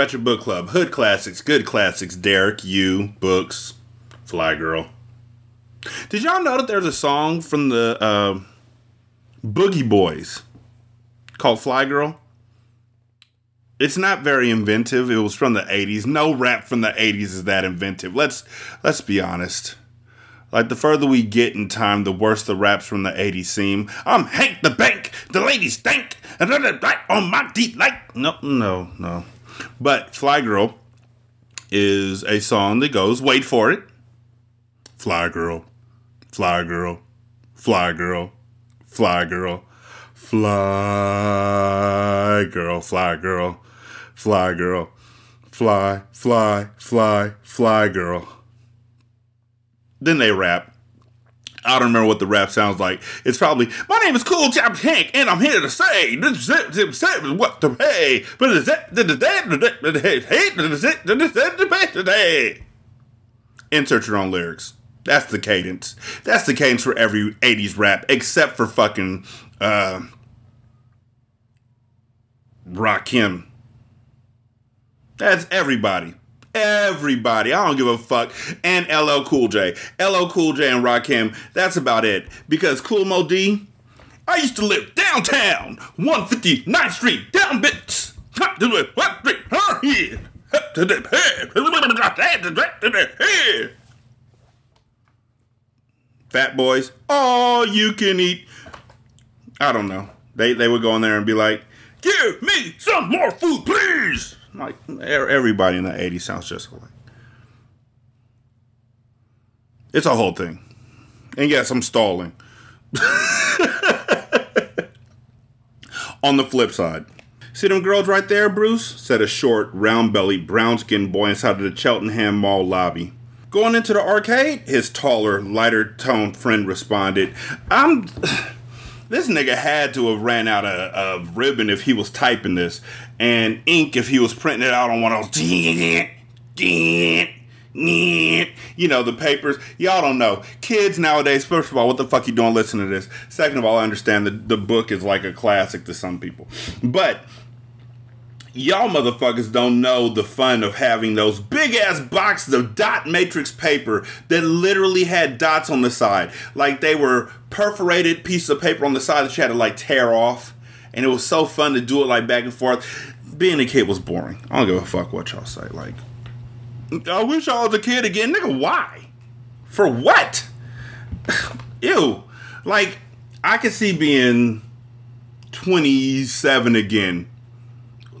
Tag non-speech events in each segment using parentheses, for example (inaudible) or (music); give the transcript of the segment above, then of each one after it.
Ratchet Book Club. Hood classics, good classics. Derek, you, books, Flyy Girl. Did y'all know that there's a song from the uh, Boogie Boys called Fly Girl? It's not very inventive. It was from the 80s. No rap from the 80s is that inventive. Let's let's be honest. Like the further we get in time, the worse the raps from the 80s seem. I'm Hank the Bank, the ladies think, and then right on my deep like. No, no, no. But Fly Girl is a song that goes, wait for it. Fly Girl, Fly Girl, Fly Girl, Fly Girl, Fly Girl, Fly Girl, Fly Girl, Fly, Fly, Fly, Fly Girl. Then they rap. I don't remember what the rap sounds like. It's probably my name is Cool Job Hank, and I'm here to say this is what to pay. But is that today? Insert your own lyrics. That's the cadence. That's the cadence for every '80s rap, except for fucking uh, Rakim. That's everybody. Everybody. I don't give a fuck. And LL Cool J. LL Cool J and Rakim. That's about it. Because Cool Moe Dee, I used to live downtown, 159th Street, down bits. Fat boys, all you can eat. I don't know. They they would go in there and be like, "Give me some more food, please." Like everybody in the '80s sounds just alike. It's a whole thing. And yes, I'm stalling. (laughs) On the flip side, see them girls right there, Bruce? said a short, round bellied, brown skinned boy inside of the Cheltenham Mall lobby. Going into the arcade? His taller, lighter toned friend responded. I'm. This nigga had to have ran out of, a ribbon if he was typing this, and ink if he was printing it out on one of those. You know, the papers. Y'all don't know. Kids nowadays, first of all, what the fuck you doing listening to this? Second of all, I understand that the book is like a classic to some people. But y'all motherfuckers don't know the fun of having those big ass boxes of dot matrix paper that literally had dots on the side. Like they were perforated pieces of paper on the side that you had to like tear off. And it was so fun to do it like back and forth. Being a kid was boring. I don't give a fuck what y'all say. Like, I wish I was a kid again. Nigga, why? For what? (laughs) Ew. Like, I could see being 27 again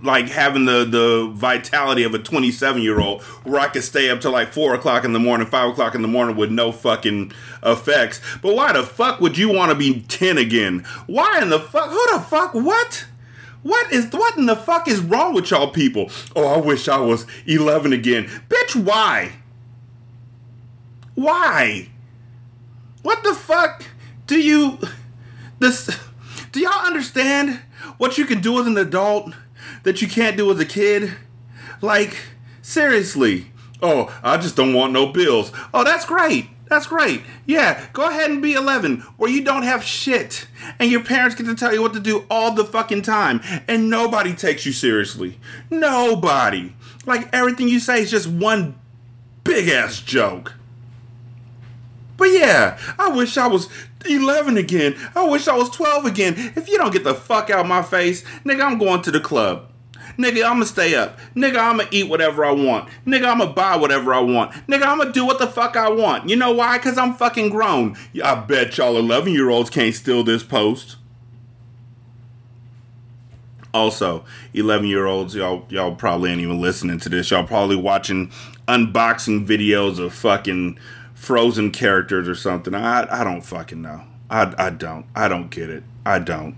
like having the the vitality of a 27 year old where I could stay up till like four o'clock in the morning, five o'clock in the morning with no fucking effects. But why the fuck would you want to be 10 again? Why in the fuck? Who the fuck? What? What is what in the fuck is wrong with y'all people? Oh, I wish I was 11 again. Bitch, why? Why? What the fuck do you this do y'all understand what you can do as an adult? That you can't do as a kid? Like, seriously. Oh, I just don't want no bills. Oh, that's great. That's great. Yeah, go ahead and be 11 where you don't have shit and your parents get to tell you what to do all the fucking time and nobody takes you seriously. Nobody. Like everything you say is just one big ass joke. But yeah, I wish I was 11 again. I wish I was 12 again. If you don't get the fuck out of my face, nigga, I'm going to the club. Nigga, I'ma stay up. Nigga, I'ma eat whatever I want. Nigga, I'ma buy whatever I want. Nigga, I'ma do what the fuck I want. You know why? Cause I'm fucking grown. I bet y'all 11 year olds can't steal this post. Also, 11 year olds, y'all, y'all probably ain't even listening to this. Y'all probably watching unboxing videos of fucking frozen characters or something. I, I don't fucking know. I, I don't. I don't get it. I don't.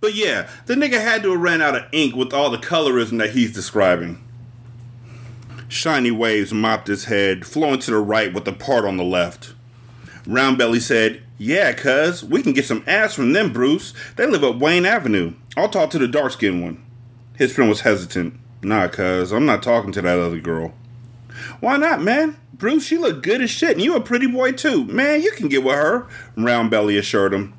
But yeah, the nigga had to have ran out of ink with all the colorism that he's describing. Shiny waves mopped his head, flowing to the right with the part on the left. Roundbelly said, Yeah, cuz, we can get some ass from them, Bruce. They live up Wayne Avenue. I'll talk to the dark skinned one. His friend was hesitant. Nah, cuz, I'm not talking to that other girl. Why not, man? Bruce, she look good as shit, and you a pretty boy too. Man, you can get with her, Roundbelly assured him.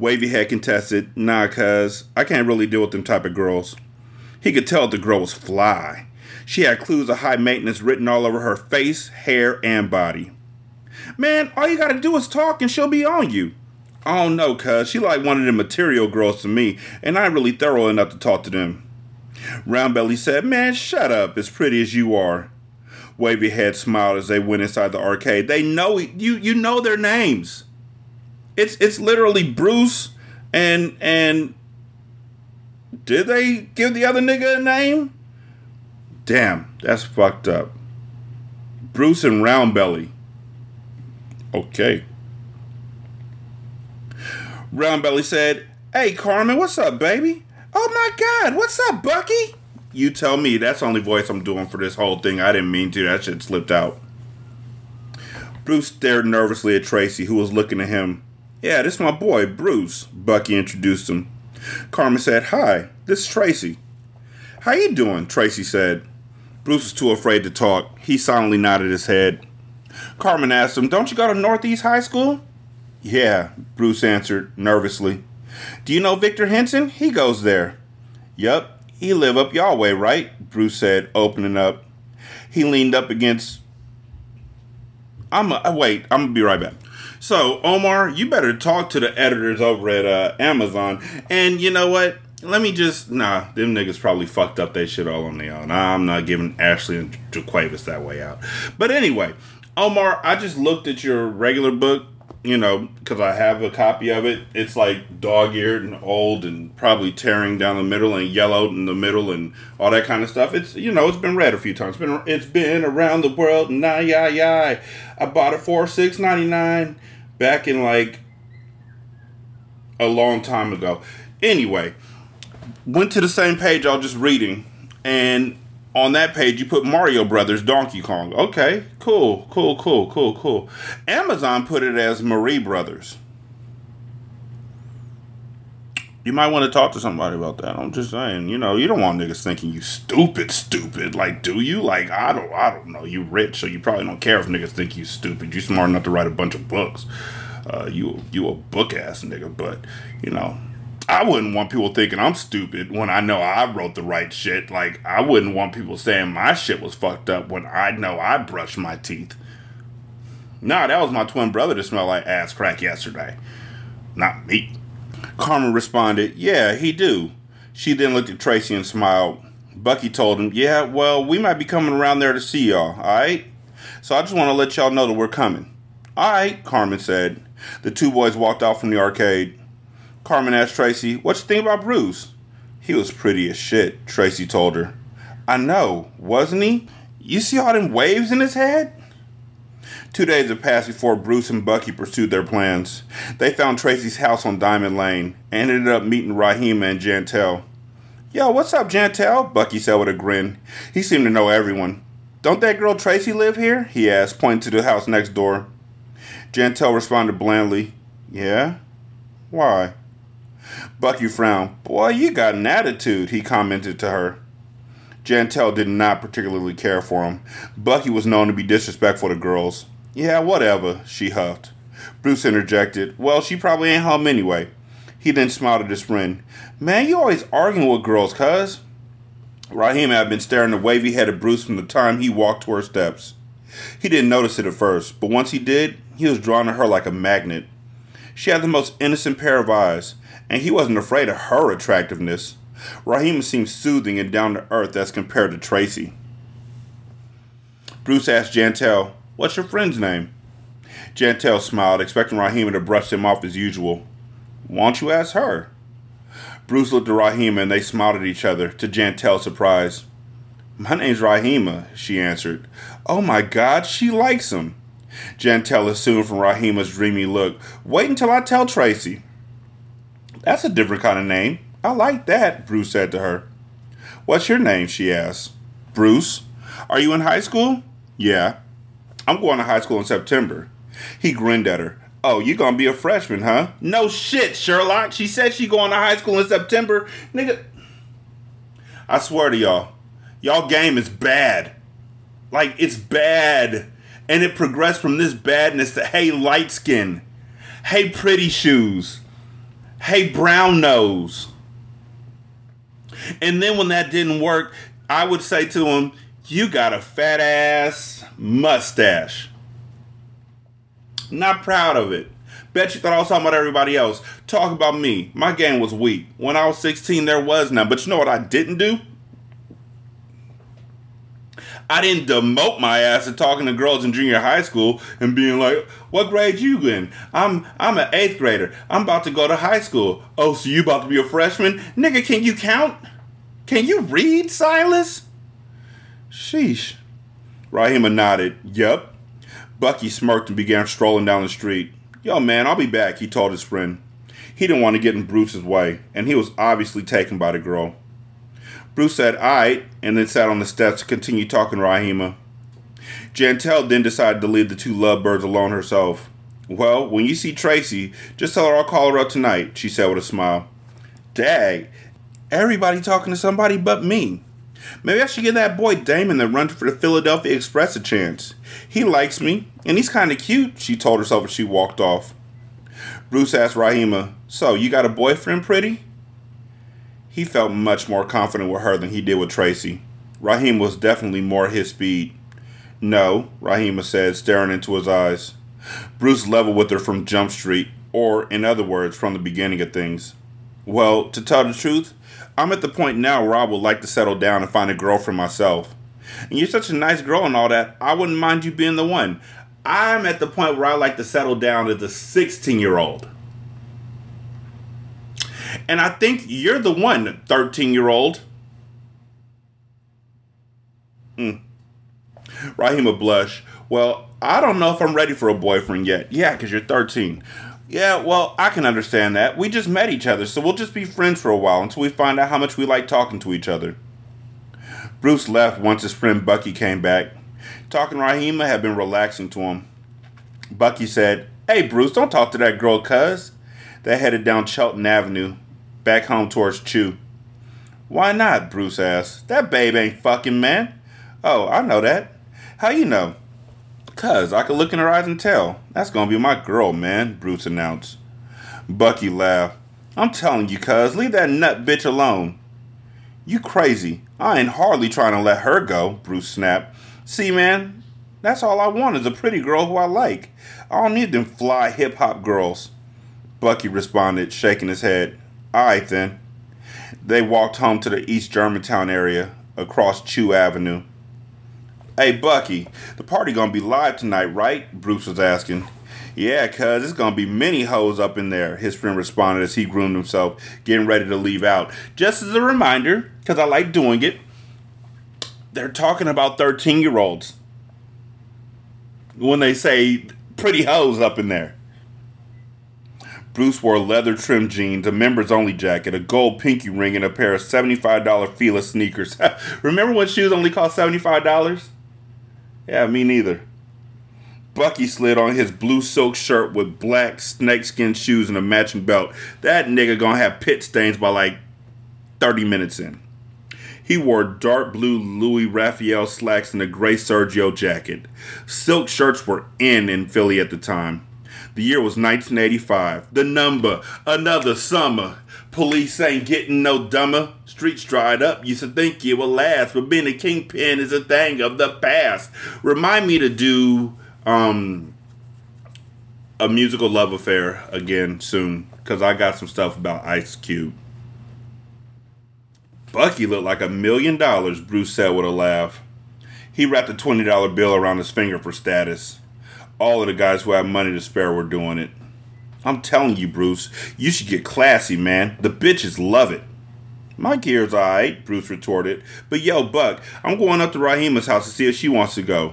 Wavy Head contested, Nah, cuz, I can't really deal with them type of girls. He could tell the girl was fly. She had clues of high maintenance written all over her face, hair, and body. Man, all you gotta do is talk and she'll be on you. I don't know, cuz she like one of the material girls to me, and I ain't really thorough enough to talk to them. Roundbelly said, Man, shut up, as pretty as you are. Wavy Head smiled as they went inside the arcade. They know you you know their names. It's it's literally Bruce and and did they give the other nigga a name? Damn, that's fucked up. Bruce and Round Belly. Okay. Round Belly said, Hey Carmen, what's up, baby? Oh my god, what's up, Bucky? You tell me. That's the only voice I'm doing for this whole thing. I didn't mean to. That shit slipped out. Bruce stared nervously at Tracy, who was looking at him. Yeah, this is my boy, Bruce. Bucky introduced him. Carmen said, Hi, this is Tracy. How you doing? Tracy said. Bruce was too afraid to talk. He silently nodded his head. Carmen asked him, Don't you go to Northeast High School? Yeah, Bruce answered, nervously. Do you know Victor Henson? He goes there. Yup, he live up y'all way, right? Bruce said, opening up. He leaned up against. I'm a, uh, wait. I'm gonna be right back. So Omar, you better talk to the editors over at uh, Amazon. And you know what? Let me just nah. Them niggas probably fucked up that shit all on their own. I'm not giving Ashley and Jaquavis that way out. But anyway, Omar, I just looked at your regular book you know, because I have a copy of it. It's like dog eared and old and probably tearing down the middle and yellowed in the middle and all that kind of stuff. It's you know, it's been read a few times. It's been it's been around the world nah yeah yeah. I bought it for six ninety nine back in like a long time ago. Anyway, went to the same page I was just reading and on that page you put Mario Brothers Donkey Kong. Okay, cool, cool, cool, cool, cool. Amazon put it as Marie Brothers. You might want to talk to somebody about that. I'm just saying, you know, you don't want niggas thinking you stupid, stupid. Like, do you? Like, I don't, I don't know. You rich, so you probably don't care if niggas think you stupid. You smart enough to write a bunch of books. Uh, you, you a book ass nigga, but you know, I wouldn't want people thinking I'm stupid when I know I wrote the right shit. Like, I wouldn't want people saying my shit was fucked up when I know I brushed my teeth. Nah, that was my twin brother that smelled like ass crack yesterday. Not me. Carmen responded, Yeah, he do. She then looked at Tracy and smiled. Bucky told him, Yeah, well, we might be coming around there to see y'all, alright? So I just want to let y'all know that we're coming. Alright, Carmen said. The two boys walked out from the arcade. Carmen asked Tracy, What you think about Bruce? He was pretty as shit, Tracy told her. I know, wasn't he? You see all them waves in his head? Two days had passed before Bruce and Bucky pursued their plans. They found Tracy's house on Diamond Lane and ended up meeting Rahima and Jantel. Yo, what's up, Jantel? Bucky said with a grin. He seemed to know everyone. Don't that girl Tracy live here? he asked, pointing to the house next door. Jantel responded blandly, Yeah? Why? Bucky frowned. Boy, you got an attitude, he commented to her. Jantel did not particularly care for him. Bucky was known to be disrespectful to girls. Yeah, whatever, she huffed. Bruce interjected. Well, she probably ain't home anyway. He then smiled at his friend. Man, you always arguing with girls, cuz. Rahima had been staring the wavy head of Bruce from the time he walked to her steps. He didn't notice it at first, but once he did, he was drawn to her like a magnet. She had the most innocent pair of eyes, and he wasn't afraid of her attractiveness. Rahima seemed soothing and down to earth as compared to Tracy. Bruce asked Jantel, What's your friend's name? Jantel smiled, expecting Rahima to brush him off as usual. Why don't you ask her? Bruce looked at Rahima and they smiled at each other, to Jantel's surprise. My name's Rahima, she answered. Oh my god, she likes him. Jantel assumed from Rahima's dreamy look. Wait until I tell Tracy. That's a different kind of name. I like that, Bruce said to her. What's your name? she asked. Bruce. Are you in high school? Yeah. I'm going to high school in September. He grinned at her. Oh, you gonna be a freshman, huh? No shit, Sherlock. She said she going to high school in September. Nigga. I swear to y'all, y'all game is bad. Like, it's bad. And it progressed from this badness to hey, light skin. Hey, pretty shoes. Hey, brown nose. And then when that didn't work, I would say to him, You got a fat ass mustache. Not proud of it. Bet you thought I was talking about everybody else. Talk about me. My game was weak. When I was 16, there was none. But you know what I didn't do? I didn't demote my ass to talking to girls in junior high school and being like, "What grade you in?" I'm I'm an eighth grader. I'm about to go to high school. Oh, so you about to be a freshman, nigga? Can you count? Can you read, Silas? Sheesh. Rahima nodded. Yep. Bucky smirked and began strolling down the street. Yo, man, I'll be back, he told his friend. He didn't want to get in Bruce's way, and he was obviously taken by the girl. Bruce said, all right, and then sat on the steps to continue talking to Rahima. Jantel then decided to leave the two lovebirds alone herself. Well, when you see Tracy, just tell her I'll call her up tonight, she said with a smile. Dag, everybody talking to somebody but me. Maybe I should give that boy Damon that runs for the Philadelphia Express a chance. He likes me, and he's kind of cute, she told herself as she walked off. Bruce asked Rahima, So, you got a boyfriend, pretty? He felt much more confident with her than he did with Tracy. Rahim was definitely more his speed. No, Rahima said, staring into his eyes. Bruce leveled with her from Jump Street, or, in other words, from the beginning of things. Well, to tell the truth, I'm at the point now where I would like to settle down and find a girl for myself. And you're such a nice girl and all that, I wouldn't mind you being the one. I'm at the point where I like to settle down as a 16 year old. And I think you're the one, 13 year old. Hmm. Rahima blush. Well, I don't know if I'm ready for a boyfriend yet. Yeah, because you're 13. Yeah, well, I can understand that. We just met each other, so we'll just be friends for a while until we find out how much we like talking to each other. Bruce left once his friend Bucky came back. Talking Rahima had been relaxing to him. Bucky said, Hey, Bruce, don't talk to that girl, cuz. They headed down Chelten Avenue, back home towards Chew. Why not? Bruce asked. That babe ain't fucking, man. Oh, I know that. How you know? Cuz, I could look in her eyes and tell. That's gonna be my girl, man, Bruce announced. Bucky laughed. I'm telling you, cuz, leave that nut bitch alone. You crazy. I ain't hardly trying to let her go, Bruce snapped. See, man, that's all I want is a pretty girl who I like. I don't need them fly hip hop girls. Bucky responded, shaking his head. Alright then. They walked home to the East Germantown area, across Chew Avenue. Hey, Bucky, the party gonna be live tonight, right? Bruce was asking. Yeah, cuz it's gonna be many hoes up in there, his friend responded as he groomed himself, getting ready to leave out. Just as a reminder, because I like doing it, they're talking about 13 year olds when they say pretty hoes up in there. Bruce wore leather trimmed jeans, a members only jacket, a gold pinky ring, and a pair of $75 Fila sneakers. (laughs) Remember when shoes only cost $75? Yeah, me neither. Bucky slid on his blue silk shirt with black snakeskin shoes and a matching belt. That nigga gonna have pit stains by like 30 minutes in. He wore dark blue Louis Raphael slacks and a gray Sergio jacket. Silk shirts were in in Philly at the time. The year was 1985. The number, another summer. Police ain't getting no dumber. Streets dried up. Used to think it would last, but being a kingpin is a thing of the past. Remind me to do um, a musical love affair again soon, because I got some stuff about Ice Cube. Bucky looked like a million dollars, Bruce said with a laugh. He wrapped a $20 bill around his finger for status. All of the guys who have money to spare were doing it. I'm telling you, Bruce, you should get classy, man. The bitches love it. My gear's alright, Bruce retorted. But yo, Buck, I'm going up to Rahima's house to see if she wants to go.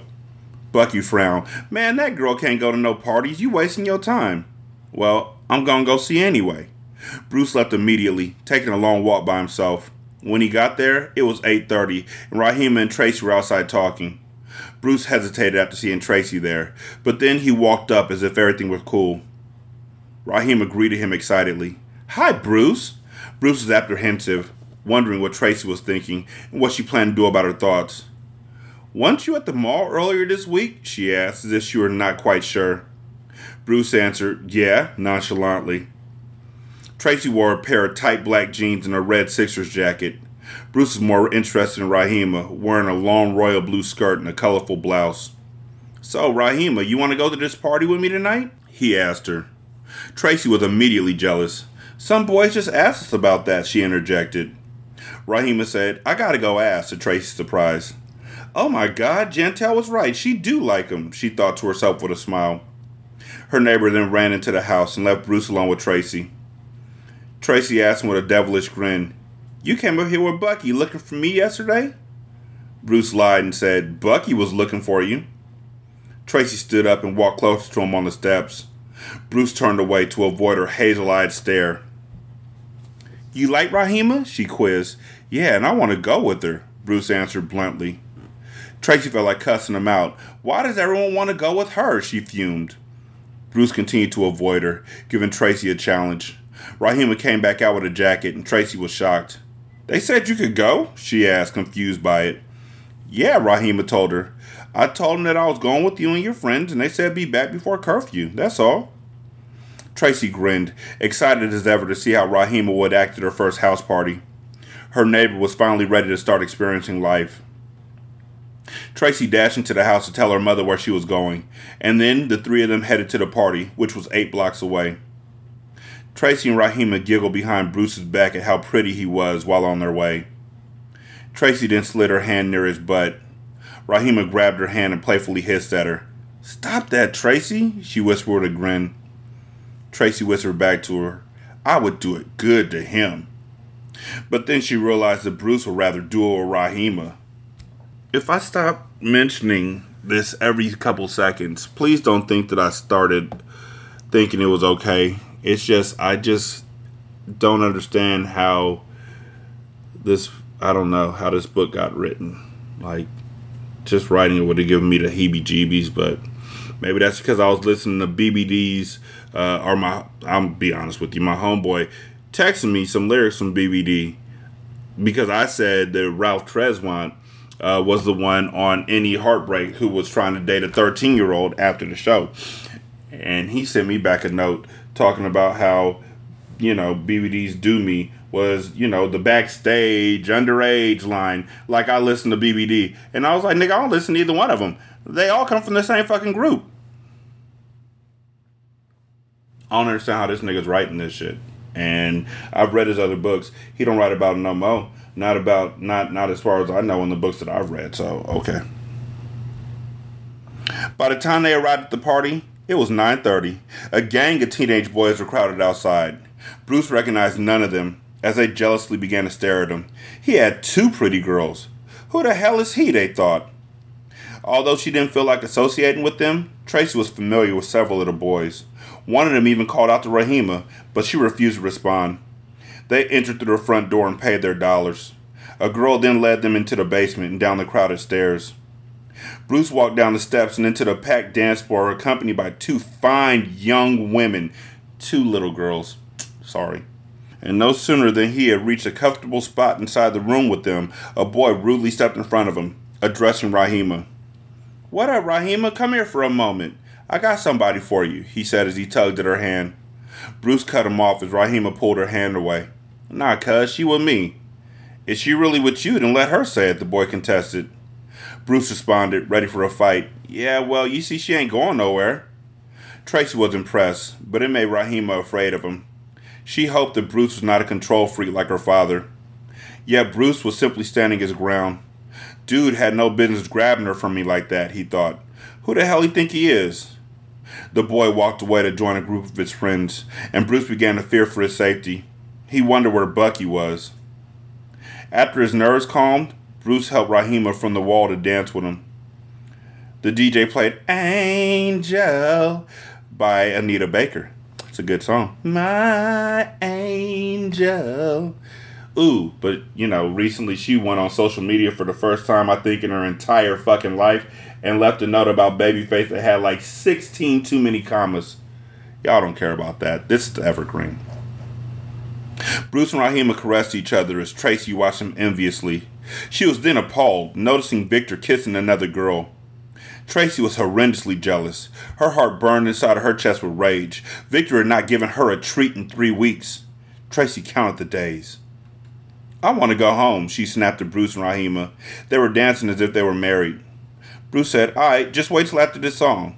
Bucky frowned. Man, that girl can't go to no parties. You wasting your time. Well, I'm gonna go see anyway. Bruce left immediately, taking a long walk by himself. When he got there, it was 8:30, and Rahima and Tracy were outside talking. Bruce hesitated after seeing Tracy there, but then he walked up as if everything was cool. Rahima greeted him excitedly. Hi, Bruce. Bruce was apprehensive, wondering what Tracy was thinking and what she planned to do about her thoughts. Weren't you at the mall earlier this week? she asked, as if she were not quite sure. Bruce answered, Yeah, nonchalantly. Tracy wore a pair of tight black jeans and a red Sixers jacket. Bruce was more interested in Rahima, wearing a long royal blue skirt and a colorful blouse. So, Rahima, you want to go to this party with me tonight? He asked her. Tracy was immediately jealous. Some boys just asked us about that, she interjected. Rahima said, I gotta go ask, to Tracy's surprise. Oh my god, Jantel was right. She do like him, she thought to herself with a smile. Her neighbor then ran into the house and left Bruce alone with Tracy. Tracy asked him with a devilish grin, You came up here with Bucky looking for me yesterday? Bruce lied and said, Bucky was looking for you. Tracy stood up and walked closer to him on the steps. Bruce turned away to avoid her hazel eyed stare. You like Rahima? she quizzed. Yeah, and I want to go with her, Bruce answered bluntly. Tracy felt like cussing him out. Why does everyone want to go with her? she fumed. Bruce continued to avoid her, giving Tracy a challenge. Rahima came back out with a jacket, and Tracy was shocked. They said you could go? she asked, confused by it. Yeah, Rahima told her. I told them that I was going with you and your friends, and they said be back before curfew. That's all. Tracy grinned, excited as ever to see how Rahima would act at her first house party. Her neighbor was finally ready to start experiencing life. Tracy dashed into the house to tell her mother where she was going, and then the three of them headed to the party, which was eight blocks away. Tracy and Rahima giggled behind Bruce's back at how pretty he was while on their way. Tracy then slid her hand near his butt. Rahima grabbed her hand and playfully hissed at her. Stop that, Tracy, she whispered with a grin. Tracy whispered back to her, I would do it good to him. But then she realized that Bruce would rather it with Rahima. If I stop mentioning this every couple seconds, please don't think that I started thinking it was okay it's just I just don't understand how this I don't know how this book got written. Like just writing it would have given me the heebie-jeebies, but maybe that's because I was listening to BBD's uh, or my I'm be honest with you, my homeboy texted me some lyrics from BBD because I said that Ralph Tresvant uh, was the one on any heartbreak who was trying to date a 13 year old after the show, and he sent me back a note talking about how you know BBD's "Do Me" was you know the backstage underage line. Like I listened to BBD, and I was like, nigga, I don't listen to either one of them. They all come from the same fucking group. I don't understand how this nigga's writing this shit. And I've read his other books. He don't write about no more. Not about not not as far as I know in the books that I've read. So okay. By the time they arrived at the party, it was 9:30. A gang of teenage boys were crowded outside. Bruce recognized none of them as they jealously began to stare at him. He had two pretty girls. Who the hell is he? They thought. Although she didn't feel like associating with them, Tracy was familiar with several of the boys. One of them even called out to Rahima, but she refused to respond. They entered through the front door and paid their dollars. A girl then led them into the basement and down the crowded stairs. Bruce walked down the steps and into the packed dance floor, accompanied by two fine young women, two little girls. (tsk) Sorry. And no sooner than he had reached a comfortable spot inside the room with them, a boy rudely stepped in front of him, addressing Rahima. What up, Rahima? Come here for a moment. I got somebody for you, he said as he tugged at her hand. Bruce cut him off as Rahima pulled her hand away. Nah, cuz, she with me. Is she really with you? Then let her say it, the boy contested. Bruce responded, ready for a fight. Yeah, well, you see, she ain't going nowhere. Tracy was impressed, but it made Rahima afraid of him. She hoped that Bruce was not a control freak like her father. Yet Bruce was simply standing his ground. Dude had no business grabbing her from me like that, he thought. Who the hell he think he is? The boy walked away to join a group of his friends, and Bruce began to fear for his safety. He wondered where Bucky was. After his nerves calmed, Bruce helped Rahima from the wall to dance with him. The DJ played Angel by Anita Baker. It's a good song. My angel. Ooh, but you know, recently she went on social media for the first time, I think, in her entire fucking life and left a note about Babyface that had like 16 too many commas. Y'all don't care about that. This is the evergreen. Bruce and Rahima caressed each other as Tracy watched them enviously. She was then appalled, noticing Victor kissing another girl. Tracy was horrendously jealous. Her heart burned inside of her chest with rage. Victor had not given her a treat in three weeks. Tracy counted the days. I want to go home, she snapped at Bruce and Rahima. They were dancing as if they were married. Bruce said, All right, just wait till after this song.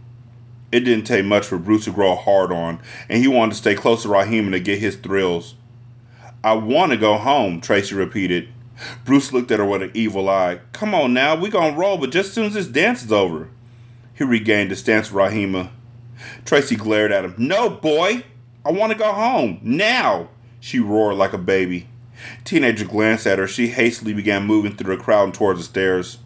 It didn't take much for Bruce to grow hard on, and he wanted to stay close to Rahima to get his thrills. I want to go home, Tracy repeated. Bruce looked at her with an evil eye. Come on now, we gonna roll, but just as soon as this dance is over. He regained his stance Rahima. Tracy glared at him. No, boy! I want to go home. Now! She roared like a baby. Teenager glanced at her. She hastily began moving through the crowd towards the stairs.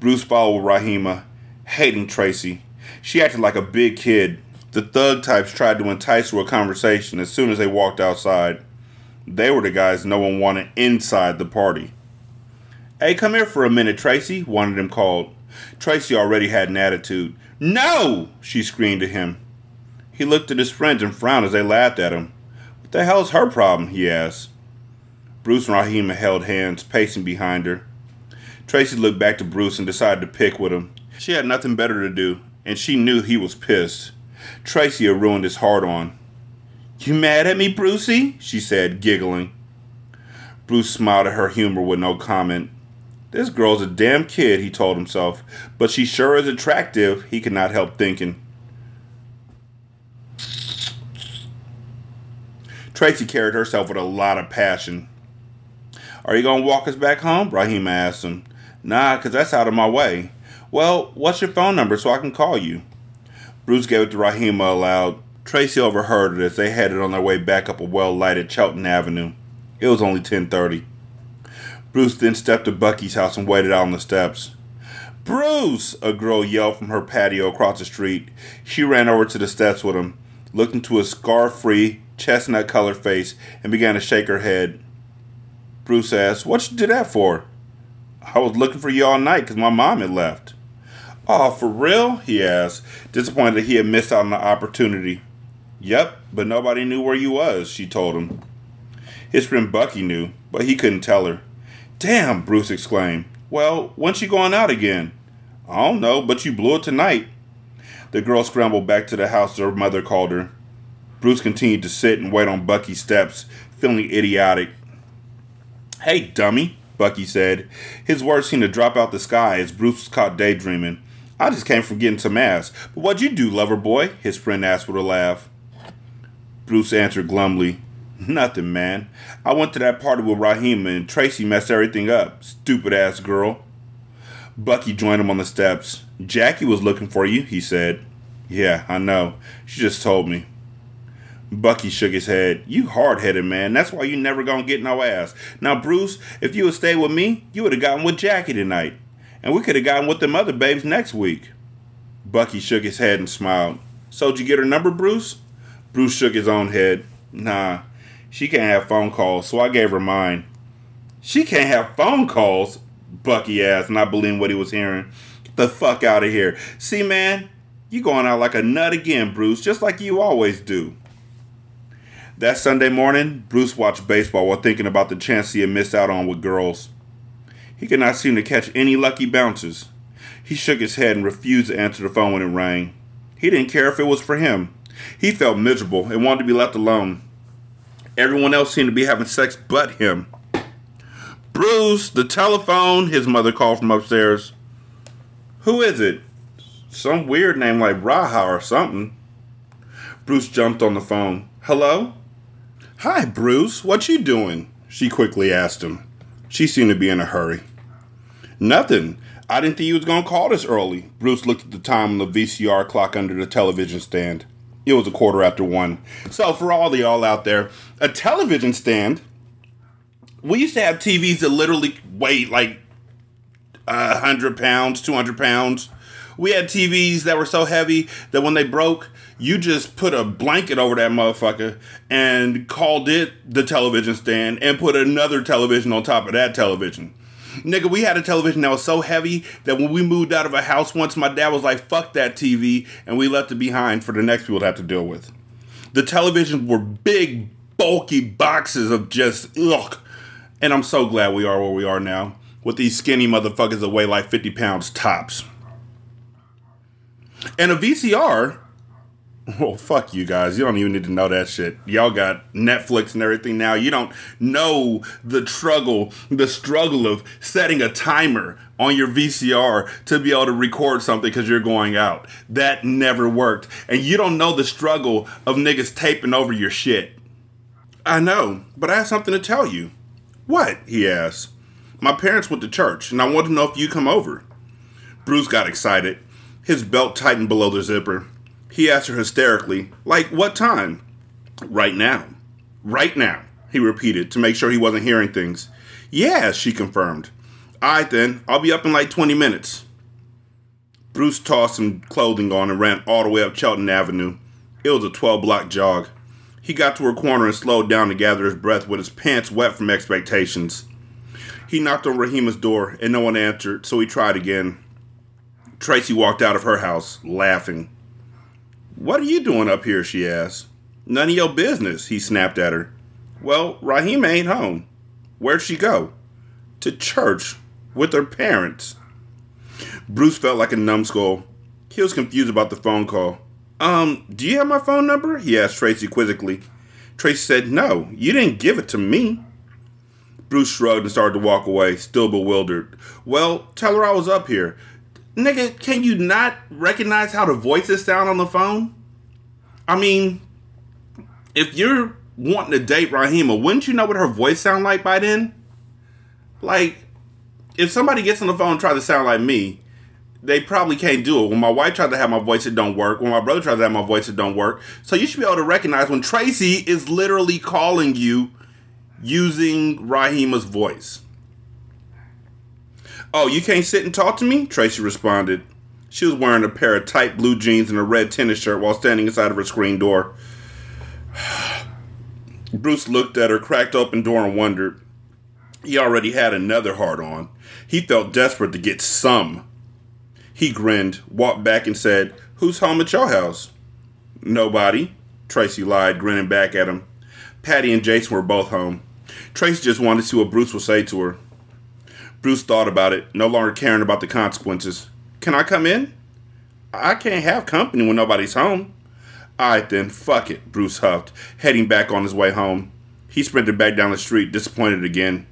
Bruce followed Rahima, hating Tracy. She acted like a big kid. The thug types tried to entice her a conversation as soon as they walked outside. They were the guys no one wanted inside the party. Hey, come here for a minute, Tracy, one of them called. Tracy already had an attitude. No! she screamed at him. He looked at his friends and frowned as they laughed at him. What the hell's her problem? he asked. Bruce and Rahima held hands, pacing behind her. Tracy looked back to Bruce and decided to pick with him. She had nothing better to do, and she knew he was pissed. Tracy had ruined his heart on. You mad at me, Brucey? she said, giggling. Bruce smiled at her humor with no comment. This girl's a damn kid, he told himself, but she sure is attractive, he could not help thinking. Tracy carried herself with a lot of passion. Are you going to walk us back home? Rahima asked him. Nah, 'cause that's out of my way. Well, what's your phone number so I can call you? Bruce gave it to Rahima aloud. Tracy overheard it as they headed on their way back up a well-lighted Chelten Avenue. It was only 10:30. Bruce then stepped to Bucky's house and waited out on the steps. Bruce! A girl yelled from her patio across the street. She ran over to the steps with him, looked into his scar-free, chestnut-colored face, and began to shake her head. Bruce asked, What you do that for? I was looking for you all night because my mom had left. Oh, for real? he asked, disappointed that he had missed out on the opportunity. Yep, but nobody knew where you was, she told him. His friend Bucky knew, but he couldn't tell her. Damn, Bruce exclaimed. Well, when's she going out again? I don't know, but you blew it tonight. The girl scrambled back to the house her mother called her. Bruce continued to sit and wait on Bucky's steps, feeling idiotic. Hey, dummy, Bucky said. His words seemed to drop out the sky as Bruce was caught daydreaming. I just came from getting some ass. But what'd you do, lover boy? His friend asked with a laugh. Bruce answered glumly. Nothing, man. I went to that party with Rahima and Tracy messed everything up. Stupid ass girl. Bucky joined him on the steps. Jackie was looking for you, he said. Yeah, I know. She just told me. Bucky shook his head. You hard headed man. That's why you never gonna get no ass. Now, Bruce, if you would stay with me, you would have gotten with Jackie tonight. And we could have gotten with them other babes next week. Bucky shook his head and smiled. So'd you get her number, Bruce? Bruce shook his own head. Nah, she can't have phone calls, so I gave her mine. She can't have phone calls? Bucky asked, not believing what he was hearing. Get the fuck out of here. See, man, you going out like a nut again, Bruce, just like you always do. That Sunday morning, Bruce watched baseball while thinking about the chance he had missed out on with girls. He could not seem to catch any lucky bounces. He shook his head and refused to answer the phone when it rang. He didn't care if it was for him. He felt miserable and wanted to be left alone. Everyone else seemed to be having sex but him. Bruce, the telephone, his mother called from upstairs. Who is it? Some weird name like Raha or something. Bruce jumped on the phone. Hello? Hi, Bruce. What you doing? She quickly asked him. She seemed to be in a hurry. Nothing. I didn't think you was gonna call this early. Bruce looked at the time on the VCR clock under the television stand. It was a quarter after one. So for all the y'all out there, a television stand. We used to have TVs that literally weighed like hundred pounds, two hundred pounds. We had TVs that were so heavy that when they broke, you just put a blanket over that motherfucker and called it the television stand and put another television on top of that television. Nigga, we had a television that was so heavy that when we moved out of a house once, my dad was like, fuck that TV, and we left it behind for the next people to have to deal with. The televisions were big, bulky boxes of just ugh. And I'm so glad we are where we are now, with these skinny motherfuckers that weigh like 50 pounds tops. And a VCR well, fuck you guys. You don't even need to know that shit. Y'all got Netflix and everything now. You don't know the struggle, the struggle of setting a timer on your VCR to be able to record something because you're going out. That never worked. And you don't know the struggle of niggas taping over your shit. I know, but I have something to tell you. What? He asked. My parents went to church, and I want to know if you come over. Bruce got excited. His belt tightened below the zipper. He asked her hysterically, Like what time? Right now. Right now, he repeated to make sure he wasn't hearing things. Yeah, she confirmed. Alright then, I'll be up in like 20 minutes. Bruce tossed some clothing on and ran all the way up Chelten Avenue. It was a 12 block jog. He got to her corner and slowed down to gather his breath with his pants wet from expectations. He knocked on Rahima's door and no one answered, so he tried again. Tracy walked out of her house, laughing. What are you doing up here? she asked. None of your business, he snapped at her. Well, Rahima ain't home. Where'd she go? To church with her parents. Bruce felt like a numbskull. He was confused about the phone call. Um, do you have my phone number? He asked Tracy quizzically. Tracy said, No, you didn't give it to me. Bruce shrugged and started to walk away, still bewildered. Well, tell her I was up here. Nigga, can you not recognize how the voices sound on the phone? I mean, if you're wanting to date Rahima, wouldn't you know what her voice sound like by then? Like, if somebody gets on the phone and tries to sound like me, they probably can't do it. When my wife tried to have my voice, it don't work. When my brother tried to have my voice, it don't work. So you should be able to recognize when Tracy is literally calling you using Rahima's voice. Oh, you can't sit and talk to me? Tracy responded. She was wearing a pair of tight blue jeans and a red tennis shirt while standing inside of her screen door. (sighs) Bruce looked at her cracked open door and wondered. He already had another heart on. He felt desperate to get some. He grinned, walked back, and said, Who's home at your house? Nobody, Tracy lied, grinning back at him. Patty and Jason were both home. Tracy just wanted to see what Bruce would say to her. Bruce thought about it, no longer caring about the consequences. Can I come in? I can't have company when nobody's home. Alright then, fuck it, Bruce huffed, heading back on his way home. He sprinted back down the street, disappointed again.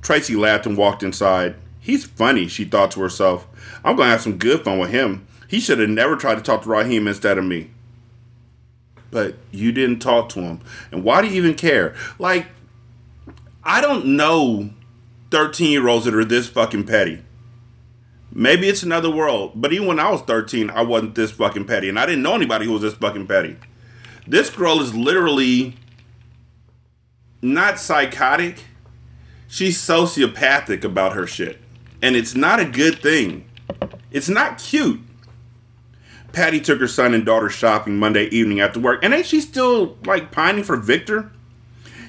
Tracy laughed and walked inside. He's funny, she thought to herself. I'm gonna have some good fun with him. He should have never tried to talk to Raheem instead of me. But you didn't talk to him. And why do you even care? Like, I don't know 13 year olds that are this fucking petty. Maybe it's another world, but even when I was 13, I wasn't this fucking petty, and I didn't know anybody who was this fucking petty. This girl is literally not psychotic, she's sociopathic about her shit. And it's not a good thing. It's not cute. Patty took her son and daughter shopping Monday evening after work, and ain't she still like pining for Victor?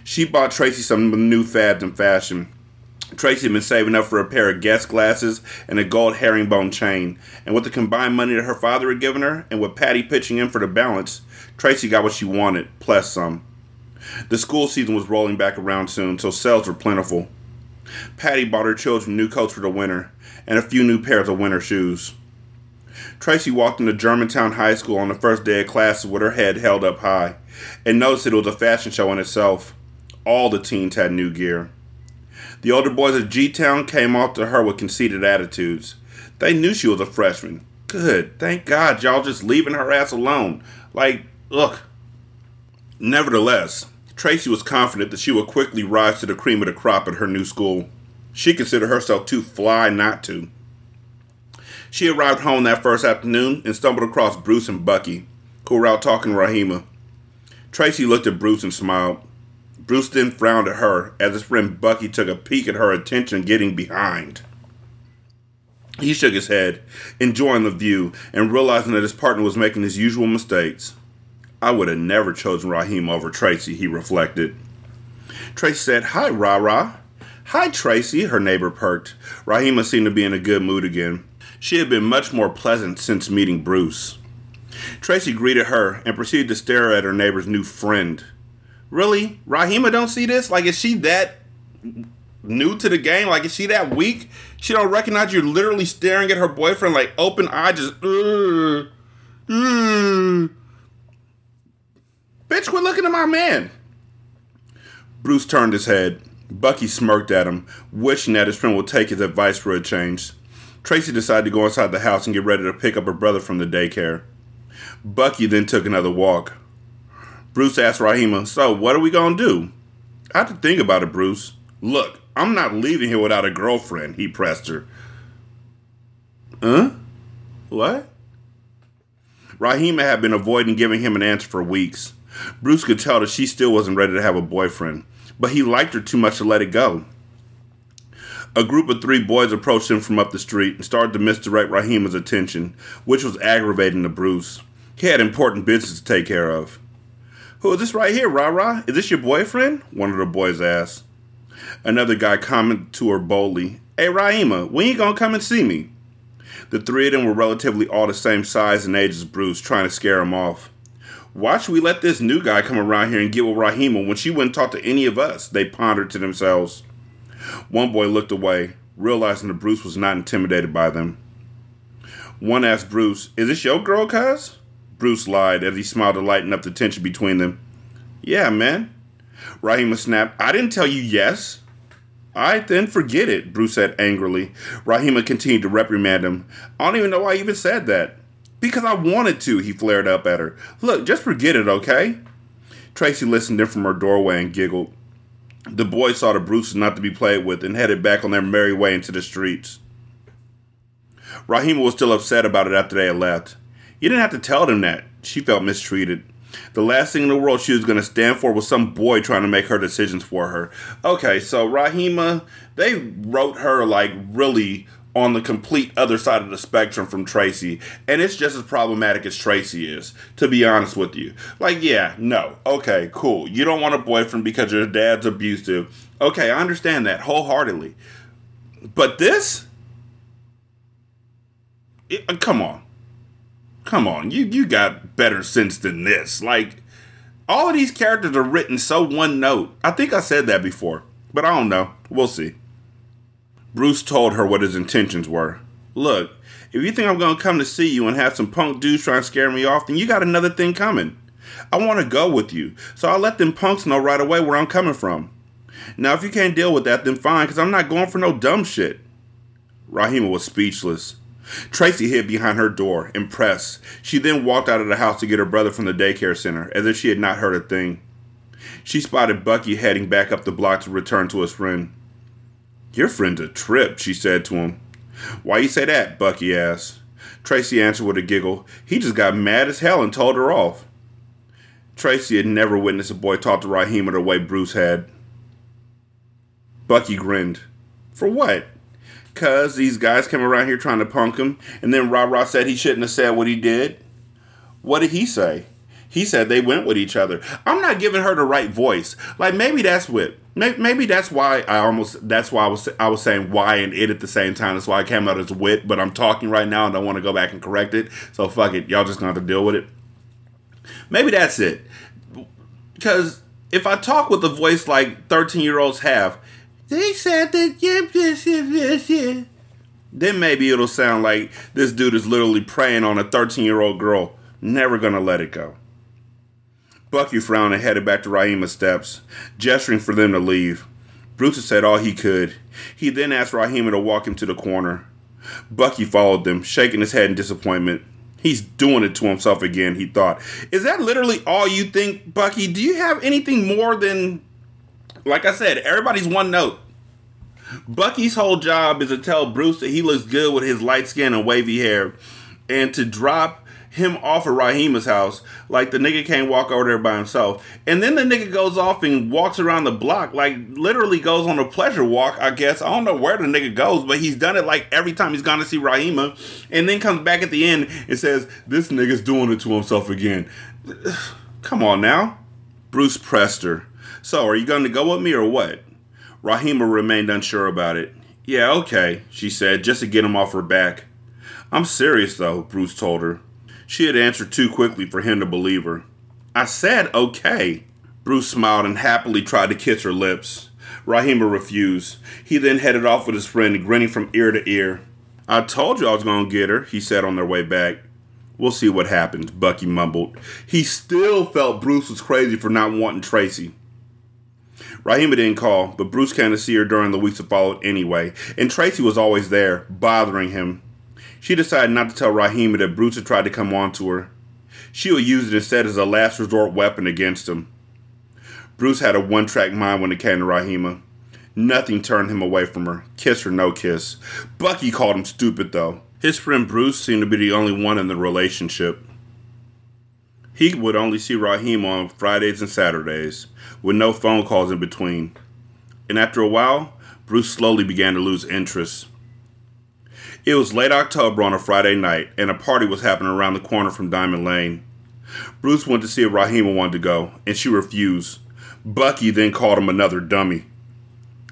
She bought Tracy some new fads in fashion. Tracy had been saving up for a pair of Guess glasses and a gold herringbone chain. And with the combined money that her father had given her, and with Patty pitching in for the balance, Tracy got what she wanted, plus some. The school season was rolling back around soon, so sales were plentiful. Patty bought her children new coats for the winter and a few new pairs of winter shoes. Tracy walked into Germantown High School on the first day of classes with her head held up high and noticed that it was a fashion show in itself. All the teens had new gear. The older boys at G Town came off to her with conceited attitudes. They knew she was a freshman. Good. Thank God y'all just leaving her ass alone. Like, look. Nevertheless, Tracy was confident that she would quickly rise to the cream of the crop at her new school. She considered herself too fly not to. She arrived home that first afternoon and stumbled across Bruce and Bucky, who were out talking to Rahima. Tracy looked at Bruce and smiled. Bruce then frowned at her as his friend Bucky took a peek at her attention getting behind. He shook his head, enjoying the view and realizing that his partner was making his usual mistakes. I would have never chosen Rahima over Tracy, he reflected. Tracy said, Hi, Ra. Hi, Tracy, her neighbor perked. Rahima seemed to be in a good mood again. She had been much more pleasant since meeting Bruce. Tracy greeted her and proceeded to stare at her neighbor's new friend. Really? Rahima don't see this? Like, is she that new to the game? Like, is she that weak? She don't recognize you're literally staring at her boyfriend like open eye, just, uh, uh. Bitch, quit looking at my man. Bruce turned his head. Bucky smirked at him, wishing that his friend would take his advice for a change. Tracy decided to go inside the house and get ready to pick up her brother from the daycare. Bucky then took another walk. Bruce asked Rahima, So, what are we gonna do? I had to think about it, Bruce. Look, I'm not leaving here without a girlfriend, he pressed her. Huh? What? Rahima had been avoiding giving him an answer for weeks. Bruce could tell that she still wasn't ready to have a boyfriend, but he liked her too much to let it go. A group of three boys approached him from up the street and started to misdirect Rahima's attention, which was aggravating to Bruce. He had important business to take care of. Who is this right here, Ra Ra? Is this your boyfriend? One of the boys asked. Another guy commented to her boldly, Hey Rahima, when you gonna come and see me? The three of them were relatively all the same size and age as Bruce, trying to scare him off. Why should we let this new guy come around here and get with Rahima when she wouldn't talk to any of us? They pondered to themselves. One boy looked away, realizing that Bruce was not intimidated by them. One asked Bruce, Is this your girl, cuz? Bruce lied as he smiled to lighten up the tension between them. Yeah, man. Rahima snapped, I didn't tell you yes. I then forget it, Bruce said angrily. Rahima continued to reprimand him. I don't even know why I even said that. Because I wanted to, he flared up at her. Look, just forget it, okay? Tracy listened in from her doorway and giggled. The boys saw the Bruce was not to be played with and headed back on their merry way into the streets. Rahima was still upset about it after they had left. You didn't have to tell them that. She felt mistreated. The last thing in the world she was going to stand for was some boy trying to make her decisions for her. Okay, so Rahima, they wrote her like really on the complete other side of the spectrum from Tracy, and it's just as problematic as Tracy is, to be honest with you. Like, yeah, no, okay, cool. You don't want a boyfriend because your dad's abusive. Okay, I understand that wholeheartedly. But this? It, uh, come on. Come on. You, you got better sense than this. Like, all of these characters are written so one note. I think I said that before, but I don't know. We'll see. Bruce told her what his intentions were. Look, if you think I'm to come to see you and have some punk dudes try and scare me off, then you got another thing coming. I want to go with you, so I'll let them punks know right away where I'm coming from. Now, if you can't deal with that, then fine, because I'm not going for no dumb shit. Rahima was speechless. Tracy hid behind her door, impressed. She then walked out of the house to get her brother from the daycare center, as if she had not heard a thing. She spotted Bucky heading back up the block to return to his friend. Your friend's a trip, she said to him. Why you say that? Bucky asked. Tracy answered with a giggle. He just got mad as hell and told her off. Tracy had never witnessed a boy talk to Rahima the way Bruce had. Bucky grinned. For what? Cuz these guys came around here trying to punk him, and then Ra Ra said he shouldn't have said what he did. What did he say? He said they went with each other. I'm not giving her the right voice. Like maybe that's what maybe that's why I almost that's why I was I was saying why and it at the same time. That's why I came out as wit. But I'm talking right now and I want to go back and correct it. So fuck it, y'all just gonna have to deal with it. Maybe that's it. Because if I talk with a voice like 13 year olds have, they said that yeah, then maybe it'll sound like this dude is literally preying on a 13 year old girl. Never gonna let it go. Bucky frowned and headed back to Rahima's steps, gesturing for them to leave. Brutus said all he could. He then asked Rahima to walk him to the corner. Bucky followed them, shaking his head in disappointment. He's doing it to himself again, he thought. Is that literally all you think, Bucky? Do you have anything more than. Like I said, everybody's one note. Bucky's whole job is to tell Bruce that he looks good with his light skin and wavy hair, and to drop him off at Rahima's house. Like the nigga can't walk over there by himself. And then the nigga goes off and walks around the block, like literally goes on a pleasure walk, I guess. I don't know where the nigga goes, but he's done it like every time he's gone to see Rahima. And then comes back at the end and says, This nigga's doing it to himself again. (sighs) Come on now. Bruce pressed her. So, are you going to go with me or what? Rahima remained unsure about it. Yeah, okay, she said, just to get him off her back. I'm serious, though, Bruce told her. She had answered too quickly for him to believe her. I said okay. Bruce smiled and happily tried to kiss her lips. Rahima refused. He then headed off with his friend, grinning from ear to ear. I told you I was going to get her, he said on their way back. We'll see what happens, Bucky mumbled. He still felt Bruce was crazy for not wanting Tracy. Rahima didn't call, but Bruce came to see her during the weeks that followed anyway, and Tracy was always there, bothering him. She decided not to tell Rahima that Bruce had tried to come on to her. She would use it instead as a last resort weapon against him. Bruce had a one track mind when it came to Rahima. Nothing turned him away from her, kiss or no kiss. Bucky called him stupid, though. His friend Bruce seemed to be the only one in the relationship. He would only see Rahima on Fridays and Saturdays, with no phone calls in between. And after a while, Bruce slowly began to lose interest. It was late October on a Friday night, and a party was happening around the corner from Diamond Lane. Bruce went to see if Rahima wanted to go, and she refused. Bucky then called him another dummy.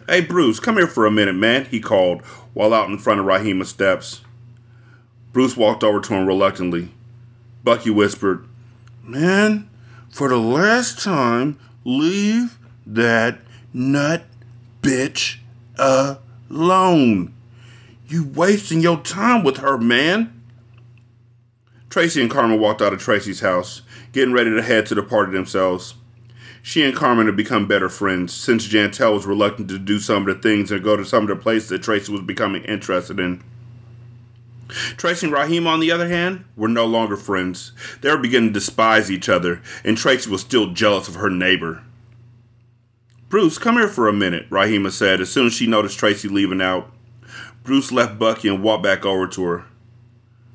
Hey, Bruce, come here for a minute, man, he called while out in front of Rahima's steps. Bruce walked over to him reluctantly. Bucky whispered, Man, for the last time, leave that nut bitch alone. You wasting your time with her, man. Tracy and Carmen walked out of Tracy's house, getting ready to head to the party themselves. She and Carmen had become better friends since Jantel was reluctant to do some of the things and go to some of the places that Tracy was becoming interested in. Tracy and Rahima, on the other hand, were no longer friends. They were beginning to despise each other, and Tracy was still jealous of her neighbor. Bruce, come here for a minute, Rahima said as soon as she noticed Tracy leaving out. Bruce left Bucky and walked back over to her.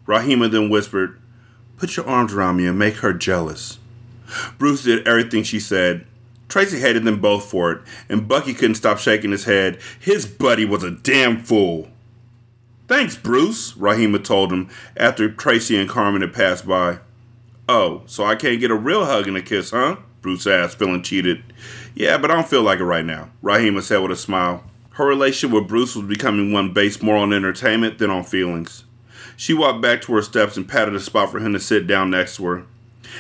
Rahima then whispered, Put your arms around me and make her jealous. Bruce did everything she said. Tracy hated them both for it, and Bucky couldn't stop shaking his head. His buddy was a damn fool. Thanks, Bruce, Rahima told him after Tracy and Carmen had passed by. Oh, so I can't get a real hug and a kiss, huh? Bruce asked, feeling cheated. Yeah, but I don't feel like it right now, Rahima said with a smile. Her relation with Bruce was becoming one based more on entertainment than on feelings. She walked back to her steps and patted a spot for him to sit down next to her.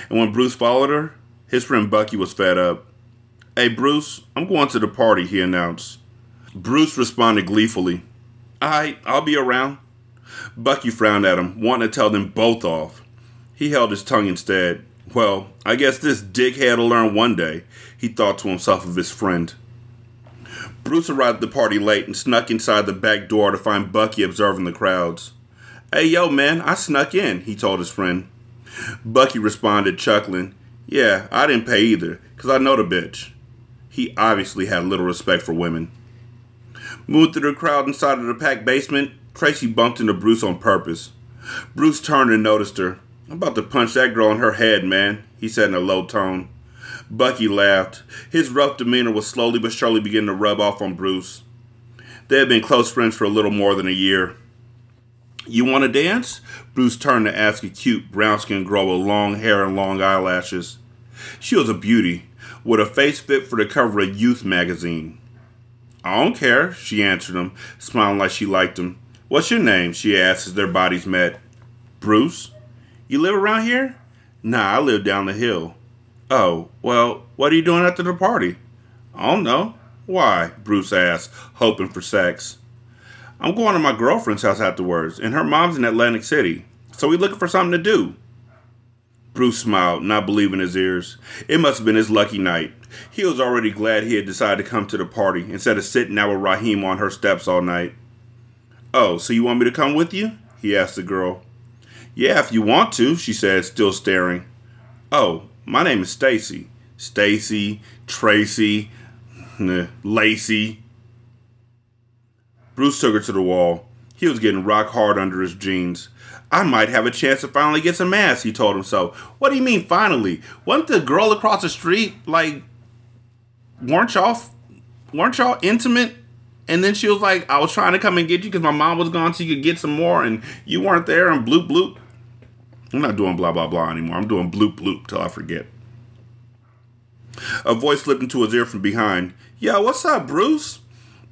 And when Bruce followed her, his friend Bucky was fed up. Hey, Bruce, I'm going to the party, he announced. Bruce responded gleefully. Alright, I'll be around. Bucky frowned at him, wanting to tell them both off. He held his tongue instead. Well, I guess this dickhead will learn one day, he thought to himself of his friend. Bruce arrived at the party late and snuck inside the back door to find Bucky observing the crowds. Hey, yo, man, I snuck in, he told his friend. Bucky responded, chuckling. Yeah, I didn't pay either, 'cause I know the bitch. He obviously had little respect for women. Moving through the crowd inside of the packed basement, Tracy bumped into Bruce on purpose. Bruce turned and noticed her. I'm about to punch that girl in her head, man, he said in a low tone. Bucky laughed. His rough demeanor was slowly but surely beginning to rub off on Bruce. They had been close friends for a little more than a year. You want to dance? Bruce turned to ask a cute, brown skinned girl with long hair and long eyelashes. She was a beauty, with a face fit for the cover of Youth magazine. I don't care, she answered him, smiling like she liked him. What's your name? she asked as their bodies met. Bruce. You live around here? Nah, I live down the hill. Oh, well, what are you doing after the party? I don't know. Why? Bruce asked, hoping for sex. I'm going to my girlfriend's house afterwards, and her mom's in Atlantic City, so we're looking for something to do. Bruce smiled, not believing his ears. It must have been his lucky night. He was already glad he had decided to come to the party instead of sitting out with Rahim on her steps all night. Oh, so you want me to come with you? he asked the girl. Yeah, if you want to, she said, still staring. Oh, my name is Stacy. Stacy, Tracy, (laughs) eh, Lacey. Bruce took her to the wall. He was getting rock hard under his jeans. I might have a chance to finally get some ass, he told himself. What do you mean, finally? Wasn't the girl across the street, like, weren't y'all, weren't y'all intimate? And then she was like, I was trying to come and get you because my mom was gone so you could get some more and you weren't there and bloop bloop. I'm not doing blah blah blah anymore. I'm doing bloop bloop till I forget. A voice slipped into his ear from behind. Yeah, what's up, Bruce?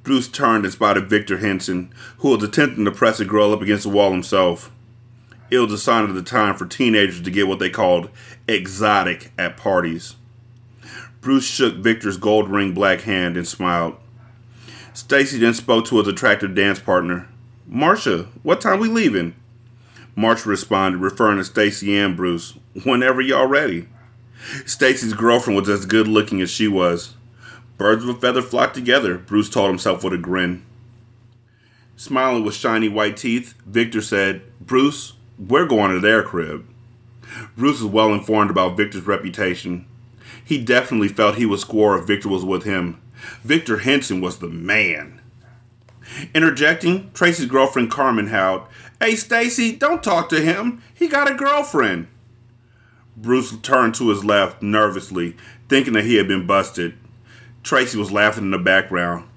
Bruce turned and spotted Victor Henson, who was attempting to press a girl up against the wall himself. It was a sign of the time for teenagers to get what they called exotic at parties. Bruce shook Victor's gold ring black hand and smiled. Stacy then spoke to his attractive dance partner. Marcia, what time we leaving? Marcia responded, referring to Stacy and Bruce. Whenever y'all ready. Stacy's girlfriend was as good looking as she was. Birds of a feather flock together, Bruce told himself with a grin. Smiling with shiny white teeth, Victor said, Bruce, we're going to their crib. Bruce was well informed about Victor's reputation. He definitely felt he would score if Victor was with him. Victor Henson was the man. Interjecting, Tracy's girlfriend Carmen howled, Hey Stacy, don't talk to him. He got a girlfriend. Bruce turned to his left nervously, thinking that he had been busted. Tracy was laughing in the background.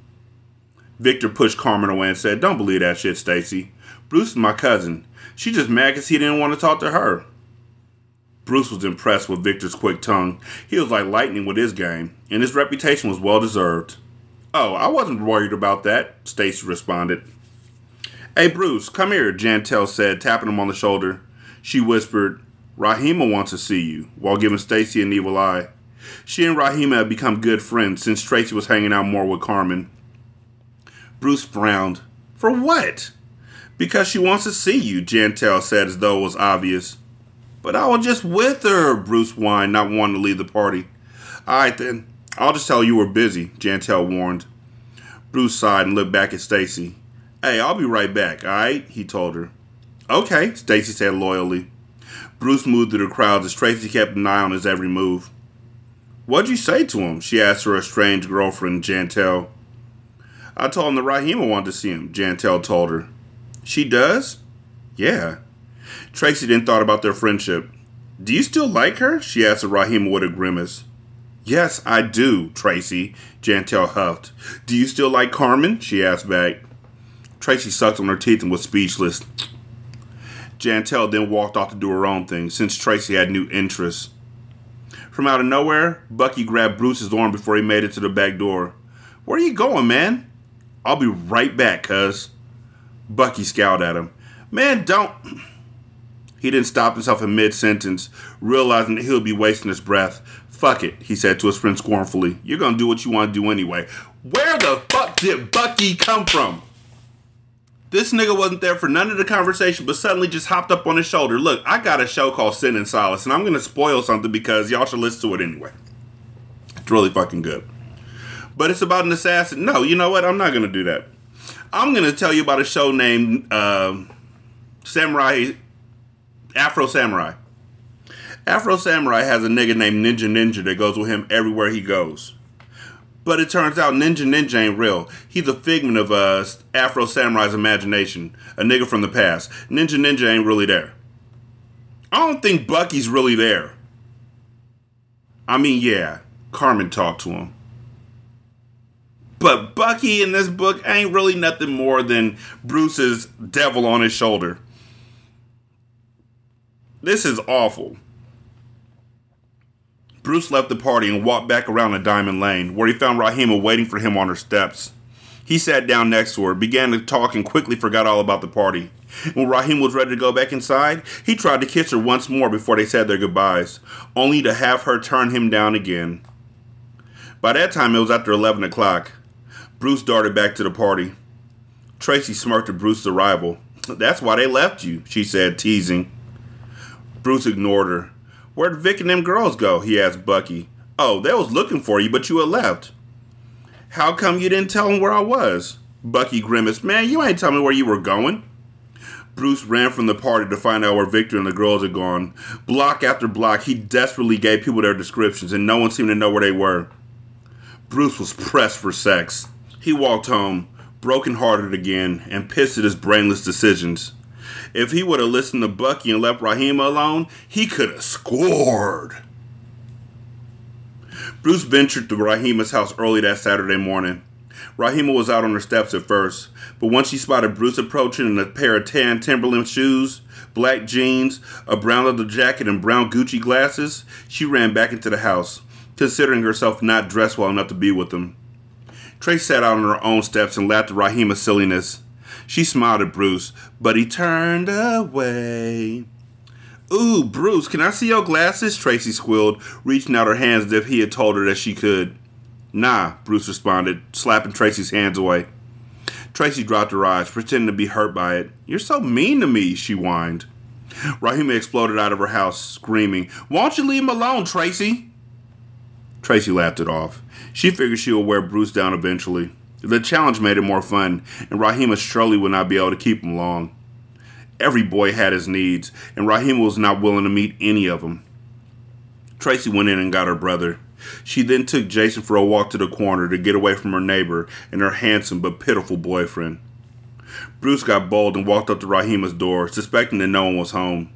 Victor pushed Carmen away and said, Don't believe that shit, Stacy. Bruce is my cousin. She just mad because he didn't want to talk to her. Bruce was impressed with Victor's quick tongue. He was like lightning with his game, and his reputation was well deserved. Oh, I wasn't worried about that, Stacy responded. Hey, Bruce, come here, Jantel said, tapping him on the shoulder. She whispered, Rahima wants to see you, while giving Stacy an evil eye. She and Rahima had become good friends since Tracy was hanging out more with Carmen. Bruce frowned. For what? Because she wants to see you, Jantel said as though it was obvious. But I was just with her, Bruce whined, not wanting to leave the party. Alright then, I'll just tell you we're busy, Jantel warned. Bruce sighed and looked back at Stacy. Hey, I'll be right back, alright? he told her. Okay, Stacy said loyally. Bruce moved through the crowd as Tracy kept an eye on his every move. What'd you say to him? she asked her estranged girlfriend, Jantel. I told him that Rahima wanted to see him, Jantel told her. She does? Yeah. Tracy then thought about their friendship. Do you still like her? She asked Rahima with a grimace. Yes, I do, Tracy, Jantel huffed. Do you still like Carmen? She asked back. Tracy sucked on her teeth and was speechless. Jantel then walked off to do her own thing, since Tracy had new interests. From out of nowhere, Bucky grabbed Bruce's arm before he made it to the back door. Where are you going, man? I'll be right back, cuz. Bucky scowled at him. Man, don't. (clears throat) He didn't stop himself in mid sentence, realizing that he'll be wasting his breath. Fuck it, he said to his friend scornfully. You're gonna do what you want to do anyway. Where the fuck did Bucky come from? This nigga wasn't there for none of the conversation, but suddenly just hopped up on his shoulder. Look, I got a show called Sin and Solace, and I'm gonna spoil something because y'all should listen to it anyway. It's really fucking good. But it's about an assassin. No, you know what? I'm not gonna do that. I'm gonna tell you about a show named uh, Samurai Afro Samurai. Afro Samurai has a nigga named Ninja Ninja that goes with him everywhere he goes. But it turns out Ninja Ninja ain't real. He's a figment of uh, Afro Samurai's imagination, a nigga from the past. Ninja Ninja ain't really there. I don't think Bucky's really there. I mean, yeah, Carmen talked to him. But Bucky in this book ain't really nothing more than Bruce's devil on his shoulder. This is awful. Bruce left the party and walked back around the Diamond Lane, where he found Rahima waiting for him on her steps. He sat down next to her, began to talk, and quickly forgot all about the party. When Rahim was ready to go back inside, he tried to kiss her once more before they said their goodbyes, only to have her turn him down again. By that time, it was after 11 o'clock. Bruce darted back to the party. Tracy smirked at Bruce's arrival. That's why they left you, she said, teasing. Bruce ignored her. Where'd Vic and them girls go? he asked Bucky. Oh, they was looking for you, but you had left. How come you didn't tell them where I was? Bucky grimaced. Man, you ain't tell me where you were going. Bruce ran from the party to find out where Victor and the girls had gone. Block after block, he desperately gave people their descriptions, and no one seemed to know where they were. Bruce was pressed for sex. He walked home. brokenhearted again and pissed at his brainless decisions. If he would have listened to Bucky and left Rahima alone, he could have scored. Bruce ventured to Rahima's house early that Saturday morning. Rahima was out on her steps at first, but once she spotted Bruce approaching in a pair of tan Timberland shoes, black jeans, a brown leather jacket, and brown Gucci glasses, she ran back into the house, considering herself not dressed well enough to be with him. Trace sat out on her own steps and laughed at Rahima's silliness. She smiled at Bruce, but he turned away. Ooh, Bruce, can I see your glasses? Tracy squealed, reaching out her hands as if he had told her that she could. Nah, Bruce responded, slapping Tracy's hands away. Tracy dropped her eyes, pretending to be hurt by it. You're so mean to me, she whined. Rahima exploded out of her house, screaming, Won't you leave him alone, Tracy? Tracy laughed it off. She figured she would wear Bruce down eventually. The challenge made it more fun, and Rahima surely would not be able to keep him long. Every boy had his needs, and Rahima was not willing to meet any of them. Tracy went in and got her brother. She then took Jason for a walk to the corner to get away from her neighbor and her handsome but pitiful boyfriend. Bruce got bold and walked up to Rahima's door, suspecting that no one was home.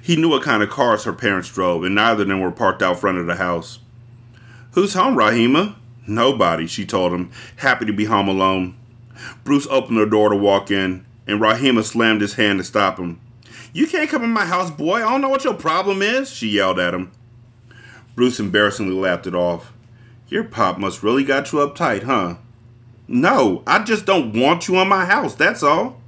He knew what kind of cars her parents drove, and neither of them were parked out front of the house. Who's home, Rahima? Nobody, she told him, happy to be home alone. Bruce opened the door to walk in, and Rahima slammed his hand to stop him. You can't come in my house, boy. I don't know what your problem is, she yelled at him. Bruce embarrassingly laughed it off. Your pop must really got you uptight, huh? No, I just don't want you in my house, that's all.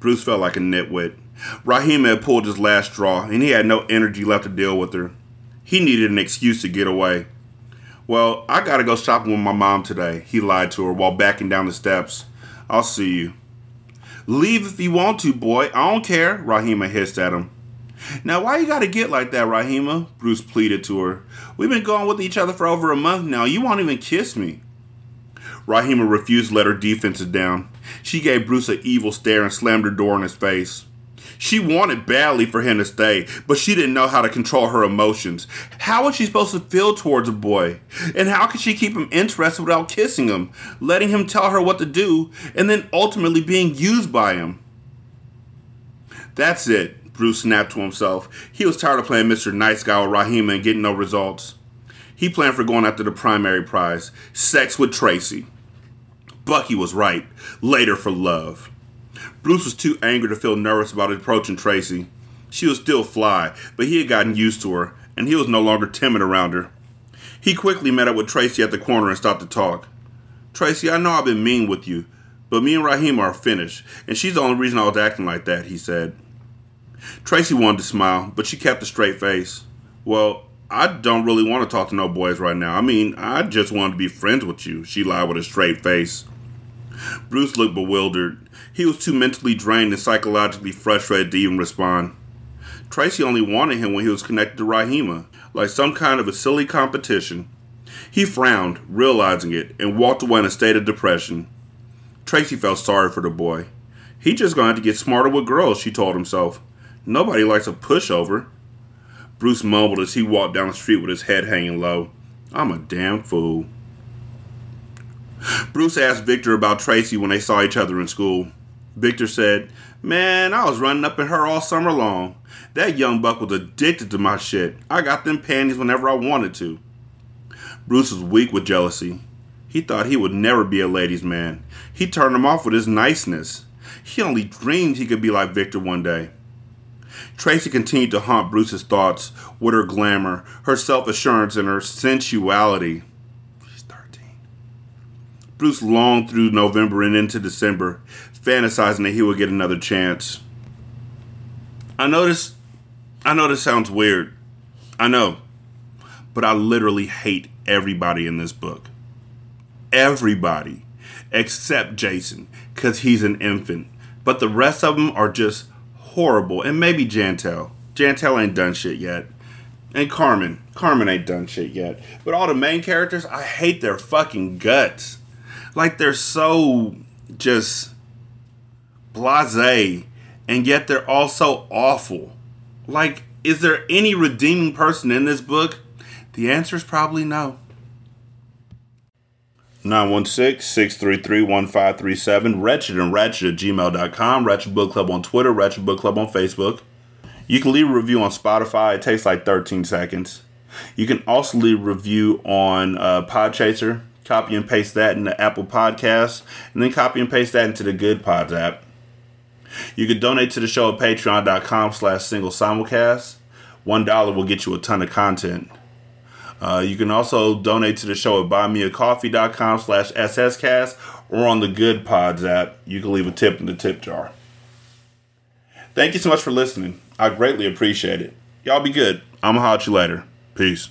Bruce felt like a nitwit. Rahima had pulled his last straw, and he had no energy left to deal with her. He needed an excuse to get away. Well, I gotta go shopping with my mom today, he lied to her while backing down the steps. I'll see you. Leave if you want to, boy. I don't care, Rahima hissed at him. Now, why you gotta get like that, Rahima? Bruce pleaded to her. We've been going with each other for over a month now. You won't even kiss me. Rahima refused to let her defenses down. She gave Bruce an evil stare and slammed her door in his face. She wanted badly for him to stay, but she didn't know how to control her emotions. How was she supposed to feel towards a boy? And how could she keep him interested without kissing him, letting him tell her what to do, and then ultimately being used by him? That's it, Bruce snapped to himself. He was tired of playing Mr. Nice Guy with Rahima and getting no results. He planned for going after the primary prize sex with Tracy. Bucky was right. Later for love. Bruce was too angry to feel nervous about approaching Tracy. She was still fly, but he had gotten used to her, and he was no longer timid around her. He quickly met up with Tracy at the corner and stopped to talk. Tracy, I know I've been mean with you, but me and Rahima are finished, and she's the only reason I was acting like that, he said. Tracy wanted to smile, but she kept a straight face. Well, I don't really want to talk to no boys right now. I mean, I just wanted to be friends with you, she lied with a straight face. Bruce looked bewildered. He was too mentally drained and psychologically frustrated to even respond. Tracy only wanted him when he was connected to Rahima, like some kind of a silly competition. He frowned, realizing it, and walked away in a state of depression. Tracy felt sorry for the boy. He just gonna have to get smarter with girls, she told himself. Nobody likes a pushover. Bruce mumbled as he walked down the street with his head hanging low. I'm a damn fool. Bruce asked Victor about Tracy when they saw each other in school. Victor said, Man, I was running up at her all summer long. That young buck was addicted to my shit. I got them panties whenever I wanted to. Bruce was weak with jealousy. He thought he would never be a ladies' man. He turned him off with his niceness. He only dreamed he could be like Victor one day. Tracy continued to haunt Bruce's thoughts with her glamour, her self assurance, and her sensuality. She's 13. Bruce longed through November and into December, fantasizing that he would get another chance. I this I know this sounds weird. I know. But I literally hate everybody in this book. Everybody except Jason cuz he's an infant. But the rest of them are just horrible. And maybe Jantel. Jantel ain't done shit yet. And Carmen. Carmen ain't done shit yet. But all the main characters, I hate their fucking guts. Like they're so just blase, and yet they're also awful. Like, is there any redeeming person in this book? The answer is probably no. 916-633-1537, wretched and ratchet at gmail.com, Ratchet Book Club on Twitter, Ratchet Book Club on Facebook. You can leave a review on Spotify. It takes like 13 seconds. You can also leave a review on uh, Podchaser. Copy and paste that in the Apple Podcasts, and then copy and paste that into the Good Pods app. You can donate to the show at patreon.com slash single simulcast. One dollar will get you a ton of content. Uh, you can also donate to the show at buymeacoffee.com slash sscast or on the Good Pods app. You can leave a tip in the tip jar. Thank you so much for listening. I greatly appreciate it. Y'all be good. I'm going to holler at you later. Peace.